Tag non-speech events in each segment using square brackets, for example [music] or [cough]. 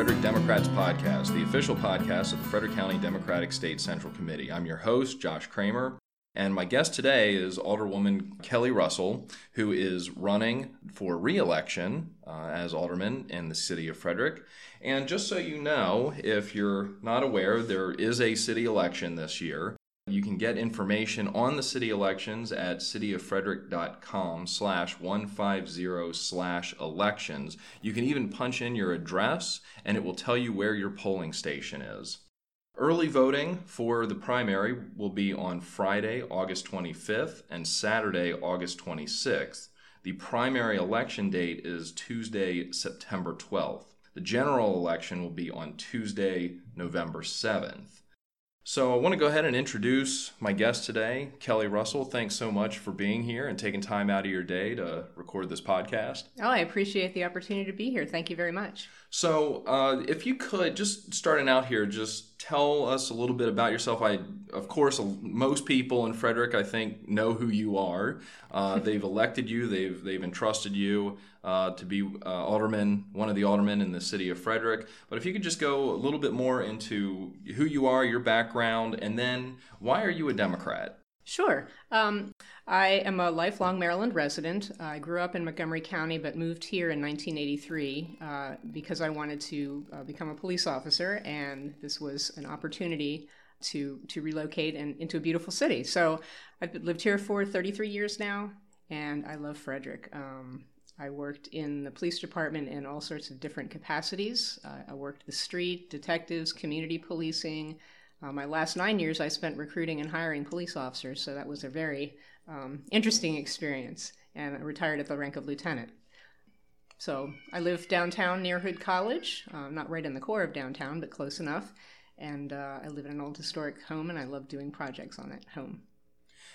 Frederick Democrats Podcast, the official podcast of the Frederick County Democratic State Central Committee. I'm your host, Josh Kramer, and my guest today is Alderwoman Kelly Russell, who is running for re election uh, as Alderman in the city of Frederick. And just so you know, if you're not aware, there is a city election this year. You can get information on the city elections at cityoffrederick.com slash 150 slash elections. You can even punch in your address and it will tell you where your polling station is. Early voting for the primary will be on Friday, August 25th and Saturday, August 26th. The primary election date is Tuesday, September 12th. The general election will be on Tuesday, November 7th. So, I want to go ahead and introduce my guest today, Kelly Russell. Thanks so much for being here and taking time out of your day to record this podcast. Oh, I appreciate the opportunity to be here. Thank you very much. So, uh, if you could just starting out here, just tell us a little bit about yourself. I, of course, most people in Frederick, I think, know who you are. Uh, [laughs] they've elected you. They've they've entrusted you uh, to be uh, alderman, one of the aldermen in the city of Frederick. But if you could just go a little bit more into who you are, your background, and then why are you a Democrat? Sure. Um, I am a lifelong Maryland resident. I grew up in Montgomery County but moved here in 1983 uh, because I wanted to uh, become a police officer, and this was an opportunity to, to relocate and, into a beautiful city. So I've lived here for 33 years now, and I love Frederick. Um, I worked in the police department in all sorts of different capacities. Uh, I worked the street, detectives, community policing, uh, my last nine years, I spent recruiting and hiring police officers, so that was a very um, interesting experience. And I retired at the rank of lieutenant. So I live downtown near Hood College, uh, not right in the core of downtown, but close enough. And uh, I live in an old historic home, and I love doing projects on that home.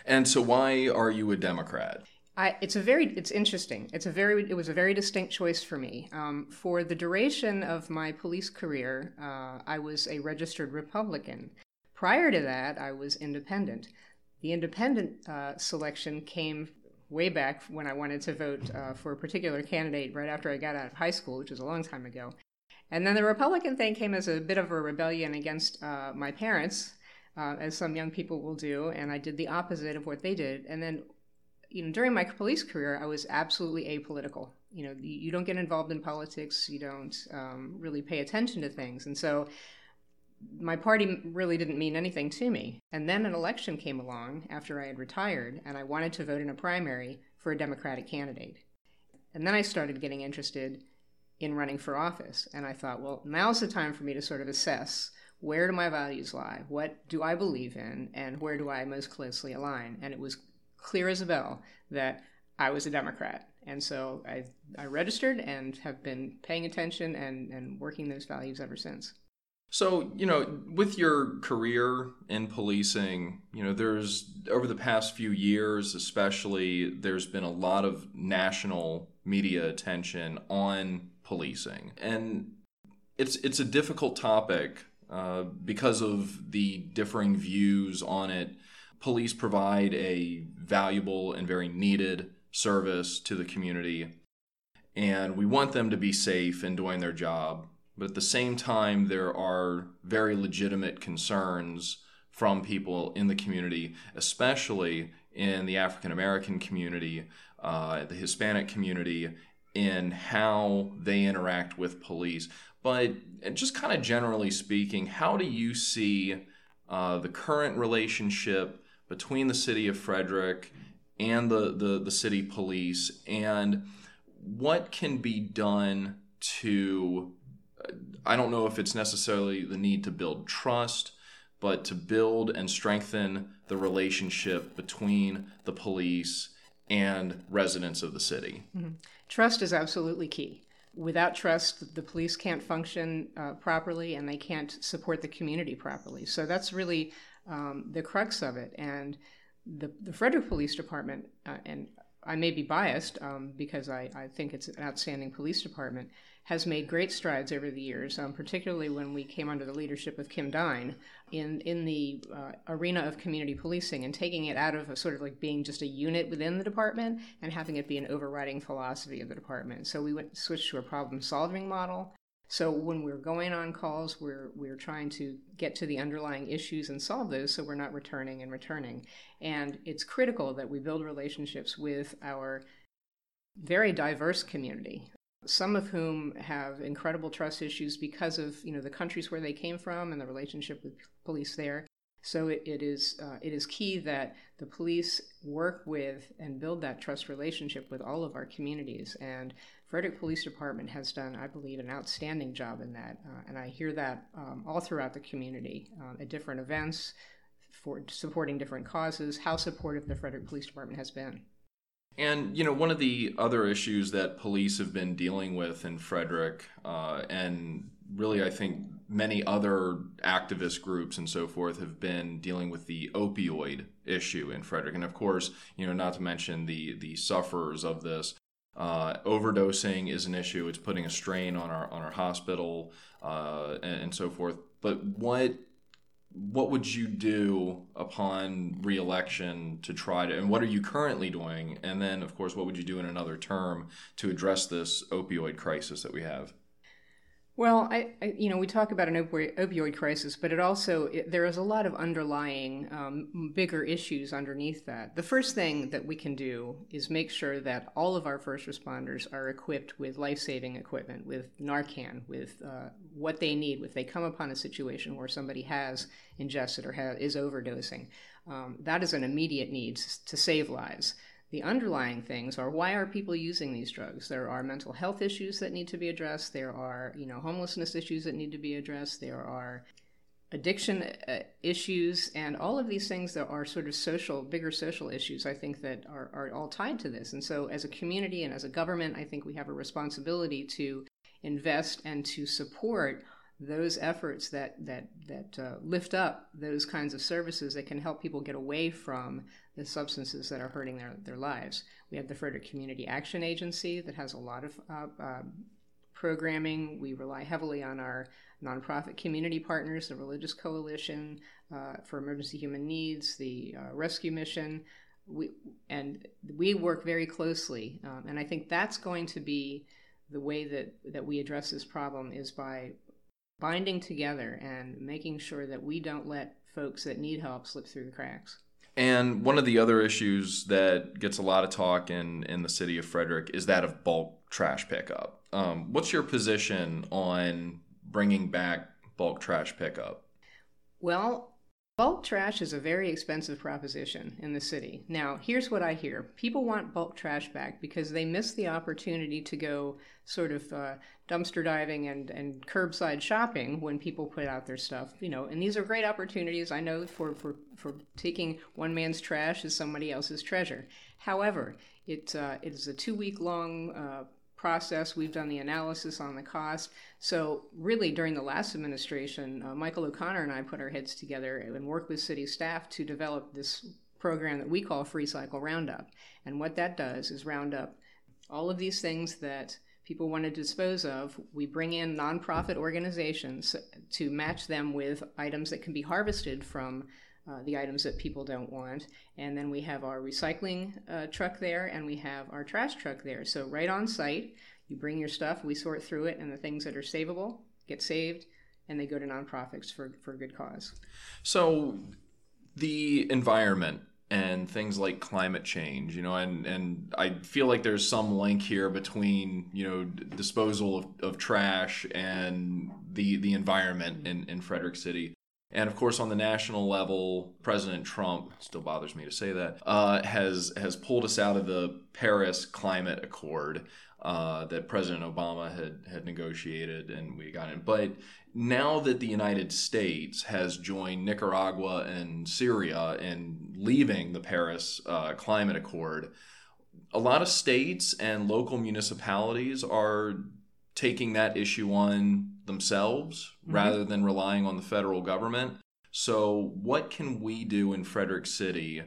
And so, why are you a Democrat? I, it's a very it's interesting. It's a very it was a very distinct choice for me. Um, for the duration of my police career, uh, I was a registered Republican. Prior to that, I was independent. The independent uh, selection came way back when I wanted to vote uh, for a particular candidate right after I got out of high school, which was a long time ago. And then the Republican thing came as a bit of a rebellion against uh, my parents, uh, as some young people will do, and I did the opposite of what they did. And then you know, during my police career, I was absolutely apolitical. You know, you don't get involved in politics, you don't um, really pay attention to things. And so my party really didn't mean anything to me. And then an election came along after I had retired, and I wanted to vote in a primary for a Democratic candidate. And then I started getting interested in running for office. And I thought, well, now's the time for me to sort of assess where do my values lie? What do I believe in? And where do I most closely align? And it was clear as a bell that I was a Democrat. And so I, I registered and have been paying attention and, and working those values ever since. So, you know, with your career in policing, you know, there's over the past few years, especially, there's been a lot of national media attention on policing. And it's it's a difficult topic uh, because of the differing views on it police provide a valuable and very needed service to the community. And we want them to be safe in doing their job. But at the same time, there are very legitimate concerns from people in the community, especially in the African American community, uh, the Hispanic community, in how they interact with police. But just kind of generally speaking, how do you see uh, the current relationship between the city of Frederick and the, the, the city police and what can be done to I don't know if it's necessarily the need to build trust, but to build and strengthen the relationship between the police and residents of the city. Mm-hmm. Trust is absolutely key. Without trust, the police can't function uh, properly and they can't support the community properly. So that's really um, the crux of it. And the, the Frederick Police Department, uh, and I may be biased um, because I, I think it's an outstanding police department, has made great strides over the years, um, particularly when we came under the leadership of Kim Dine in, in the uh, arena of community policing and taking it out of a sort of like being just a unit within the department and having it be an overriding philosophy of the department. So we went switched to a problem solving model So when we're going on calls, we're we're trying to get to the underlying issues and solve those so we're not returning and returning. And it's critical that we build relationships with our very diverse community some of whom have incredible trust issues because of you know the countries where they came from and the relationship with police there. So it, it is uh, it is key that the police work with and build that trust relationship with all of our communities. And Frederick Police Department has done, I believe, an outstanding job in that. Uh, and I hear that um, all throughout the community uh, at different events for supporting different causes. How supportive the Frederick Police Department has been. And, you know, one of the other issues that police have been dealing with in Frederick, uh, and really I think many other activist groups and so forth have been dealing with the opioid issue in Frederick. And of course, you know, not to mention the, the sufferers of this. Uh, overdosing is an issue. It's putting a strain on our on our hospital uh, and, and so forth. But what what would you do upon reelection to try to and what are you currently doing and then of course what would you do in another term to address this opioid crisis that we have well, I, I, you know, we talk about an opioid, opioid crisis, but it also it, there is a lot of underlying um, bigger issues underneath that. The first thing that we can do is make sure that all of our first responders are equipped with life-saving equipment, with Narcan, with uh, what they need if they come upon a situation where somebody has ingested or ha- is overdosing. Um, that is an immediate need to save lives the underlying things are why are people using these drugs? There are mental health issues that need to be addressed. There are you know homelessness issues that need to be addressed. There are addiction uh, issues and all of these things that are sort of social bigger social issues i think that are, are all tied to this. And so as a community and as a government i think we have a responsibility to invest and to support those efforts that that that uh, lift up those kinds of services that can help people get away from the substances that are hurting their, their lives. We have the Frederick Community Action Agency that has a lot of uh, uh, programming. We rely heavily on our nonprofit community partners, the Religious Coalition uh, for Emergency Human Needs, the uh, Rescue Mission. We, and we work very closely. Um, and I think that's going to be the way that, that we address this problem is by binding together and making sure that we don't let folks that need help slip through the cracks. And one of the other issues that gets a lot of talk in, in the city of Frederick is that of bulk trash pickup. Um, what's your position on bringing back bulk trash pickup? Well, Bulk trash is a very expensive proposition in the city. Now, here's what I hear people want bulk trash back because they miss the opportunity to go sort of uh, dumpster diving and, and curbside shopping when people put out their stuff. You know, and these are great opportunities, I know, for, for, for taking one man's trash as somebody else's treasure. However, it, uh, it is a two week long uh, process. We've done the analysis on the cost. So, really, during the last administration, uh, Michael O'Connor and I put our heads together and worked with city staff to develop this program that we call Free Cycle Roundup. And what that does is round up all of these things that people want to dispose of. We bring in nonprofit organizations to match them with items that can be harvested from uh, the items that people don't want. And then we have our recycling uh, truck there and we have our trash truck there. So, right on site, you bring your stuff, we sort through it, and the things that are savable get saved and they go to nonprofits for, for good cause. So, the environment and things like climate change, you know, and, and I feel like there's some link here between, you know, disposal of, of trash and the, the environment in, in Frederick City. And of course, on the national level, President Trump still bothers me to say that uh, has has pulled us out of the Paris Climate Accord uh, that President Obama had had negotiated, and we got in. But now that the United States has joined Nicaragua and Syria in leaving the Paris uh, Climate Accord, a lot of states and local municipalities are taking that issue on themselves mm-hmm. rather than relying on the federal government. So, what can we do in Frederick City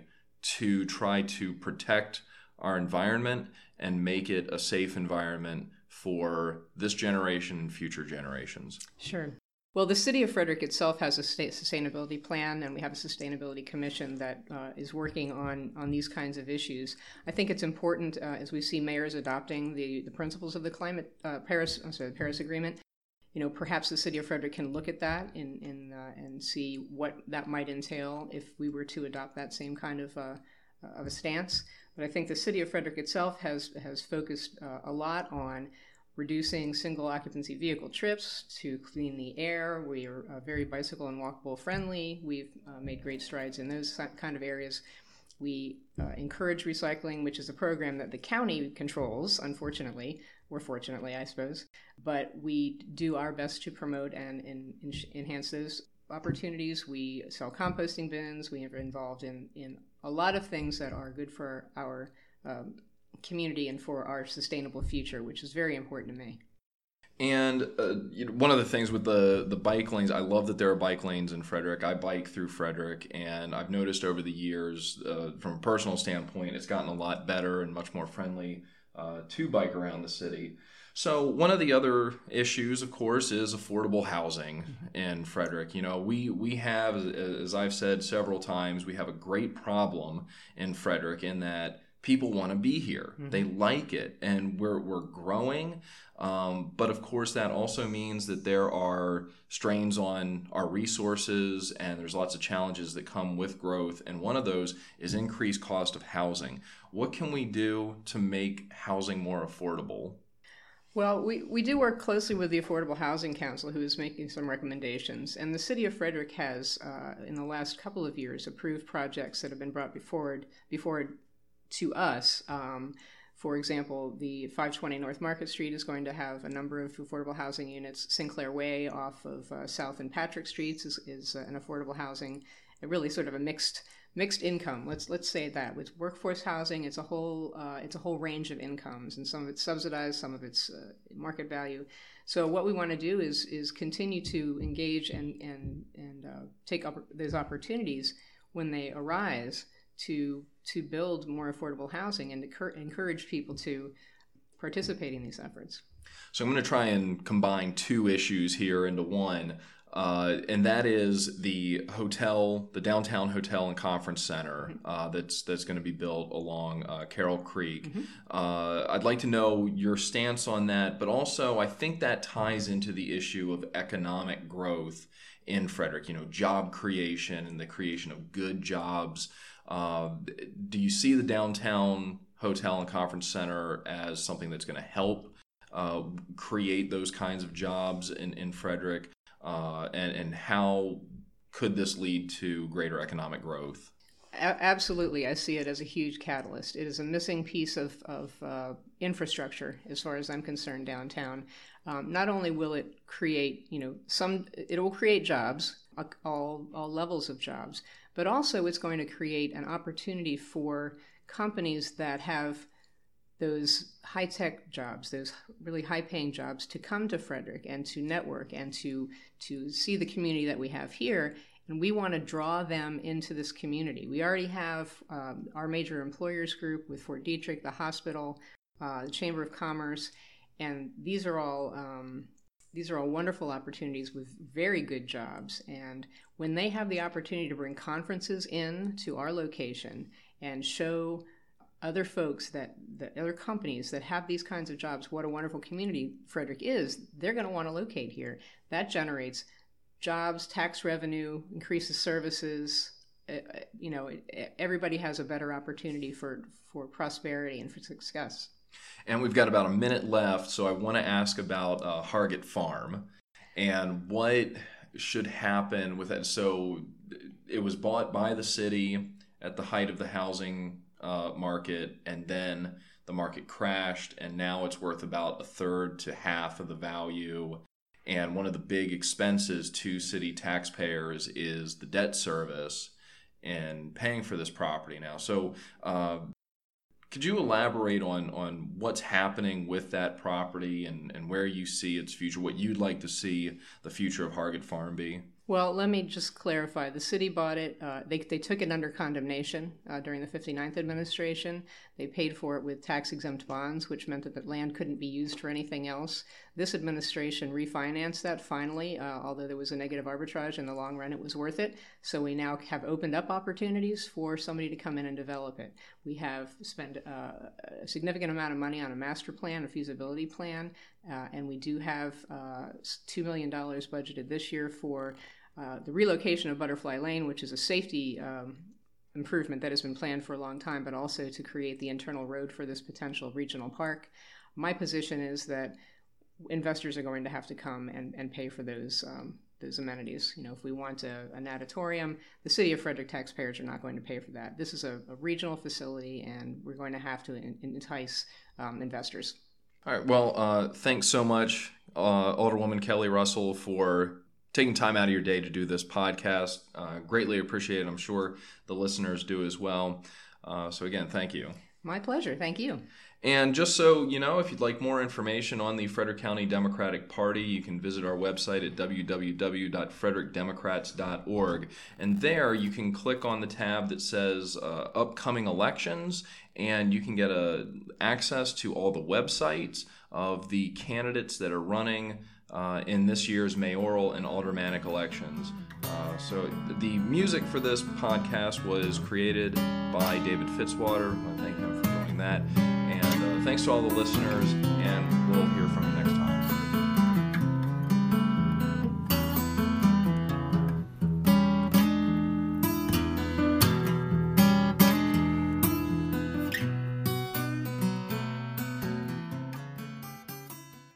to try to protect our environment and make it a safe environment for this generation and future generations? Sure. Well, the city of Frederick itself has a state sustainability plan, and we have a sustainability commission that uh, is working on, on these kinds of issues. I think it's important uh, as we see mayors adopting the, the principles of the climate uh, Paris, sorry, the Paris Agreement you know, perhaps the city of Frederick can look at that and and, uh, and see what that might entail if we were to adopt that same kind of uh, of a stance. But I think the city of Frederick itself has has focused uh, a lot on reducing single occupancy vehicle trips to clean the air. We are uh, very bicycle and walkable friendly. We've uh, made great strides in those kind of areas. We uh, encourage recycling, which is a program that the county controls, unfortunately, or fortunately, I suppose. But we do our best to promote and, enhance those opportunities. We sell composting bins. We are involved in, in a lot of things that are good for our um, community and for our sustainable future, which is very important to me. And uh, one of the things with the the bike lanes, I love that there are bike lanes in Frederick. I bike through Frederick, and I've noticed over the years, uh, from a personal standpoint, it's gotten a lot better and much more friendly uh, to bike around the city. So one of the other issues, of course, is affordable housing in Frederick. You know, we we have, as I've said several times, we have a great problem in Frederick in that people want to be here. Mm-hmm. They like it, and we're we're growing. Um, but of course, that also means that there are strains on our resources, and there's lots of challenges that come with growth. And one of those is increased cost of housing. What can we do to make housing more affordable? Well, we, we do work closely with the Affordable Housing Council, who is making some recommendations. And the City of Frederick has, uh, in the last couple of years, approved projects that have been brought before, before to us. Um, for example, the 520 North Market Street is going to have a number of affordable housing units. Sinclair Way off of uh, South and Patrick Streets is, is uh, an affordable housing, really sort of a mixed mixed income. Let's let's say that with workforce housing, it's a whole uh, it's a whole range of incomes, and some of it's subsidized, some of it's uh, market value. So what we want to do is is continue to engage and and and uh, take up those opportunities when they arise to to build more affordable housing and to encourage people to participate in these efforts. So I'm going to try and combine two issues here into one. Uh, and that is the hotel, the downtown hotel and conference center mm-hmm. uh, that's that's going to be built along uh, Carroll Creek. Mm-hmm. Uh, I'd like to know your stance on that, but also I think that ties into the issue of economic growth in Frederick. You know, job creation and the creation of good jobs. Uh, do you see the downtown hotel and conference center as something that's going to help uh, create those kinds of jobs in, in Frederick? Uh, and, and how could this lead to greater economic growth? absolutely, I see it as a huge catalyst. It is a missing piece of, of uh, infrastructure, as far as I'm concerned, downtown. Um, not only will it create, you know, some, it will create jobs, all, all levels of jobs, but also it's going to create an opportunity for companies that have those high tech jobs, those really high paying jobs, to come to Frederick and to network and to to see the community that we have here. And we want to draw them into this community. We already have um, our major employers group with Fort Detrick, the hospital, uh, the Chamber of Commerce, and these are all um, these are all wonderful opportunities with very good jobs. And when they have the opportunity to bring conferences in to our location and show other folks that, that other companies that have these kinds of jobs, what a wonderful community Frederick is, they're going to want to locate here. That generates jobs, tax revenue, increases services. You know, everybody has a better opportunity for, for prosperity and for success. And we've got about a minute left, so I want to ask about uh, Hargett Farm and what should happen with it. So it was bought by the city at the height of the housing uh, market, and then the market crashed, and now it's worth about a third to half of the value. And one of the big expenses to city taxpayers is the debt service and paying for this property now. So, uh, could you elaborate on on what's happening with that property and, and where you see its future, what you'd like to see the future of Hargett Farm be? Well, let me just clarify. The city bought it. Uh, they, they took it under condemnation uh, during the 59th administration. They paid for it with tax exempt bonds, which meant that the land couldn't be used for anything else. This administration refinanced that finally, uh, although there was a negative arbitrage in the long run, it was worth it. So we now have opened up opportunities for somebody to come in and develop it. We have spent uh, a significant amount of money on a master plan, a feasibility plan, uh, and we do have uh, $2 million budgeted this year for uh, the relocation of Butterfly Lane, which is a safety um, improvement that has been planned for a long time, but also to create the internal road for this potential regional park. My position is that investors are going to have to come and, and pay for those um, those amenities. You know, if we want a, a natatorium, the city of Frederick taxpayers are not going to pay for that. This is a, a regional facility, and we're going to have to in, entice um, investors. All right. Well, uh, thanks so much, uh, Alderwoman Kelly Russell, for taking time out of your day to do this podcast. Uh, greatly appreciate it. I'm sure the listeners do as well. Uh, so again, thank you. My pleasure. Thank you. And just so you know, if you'd like more information on the Frederick County Democratic Party, you can visit our website at www.frederickdemocrats.org. And there you can click on the tab that says uh, Upcoming Elections, and you can get uh, access to all the websites of the candidates that are running. Uh, in this year's mayoral and aldermanic elections. Uh, so, the music for this podcast was created by David Fitzwater. I thank him for doing that. Thanks to all the listeners, and we'll hear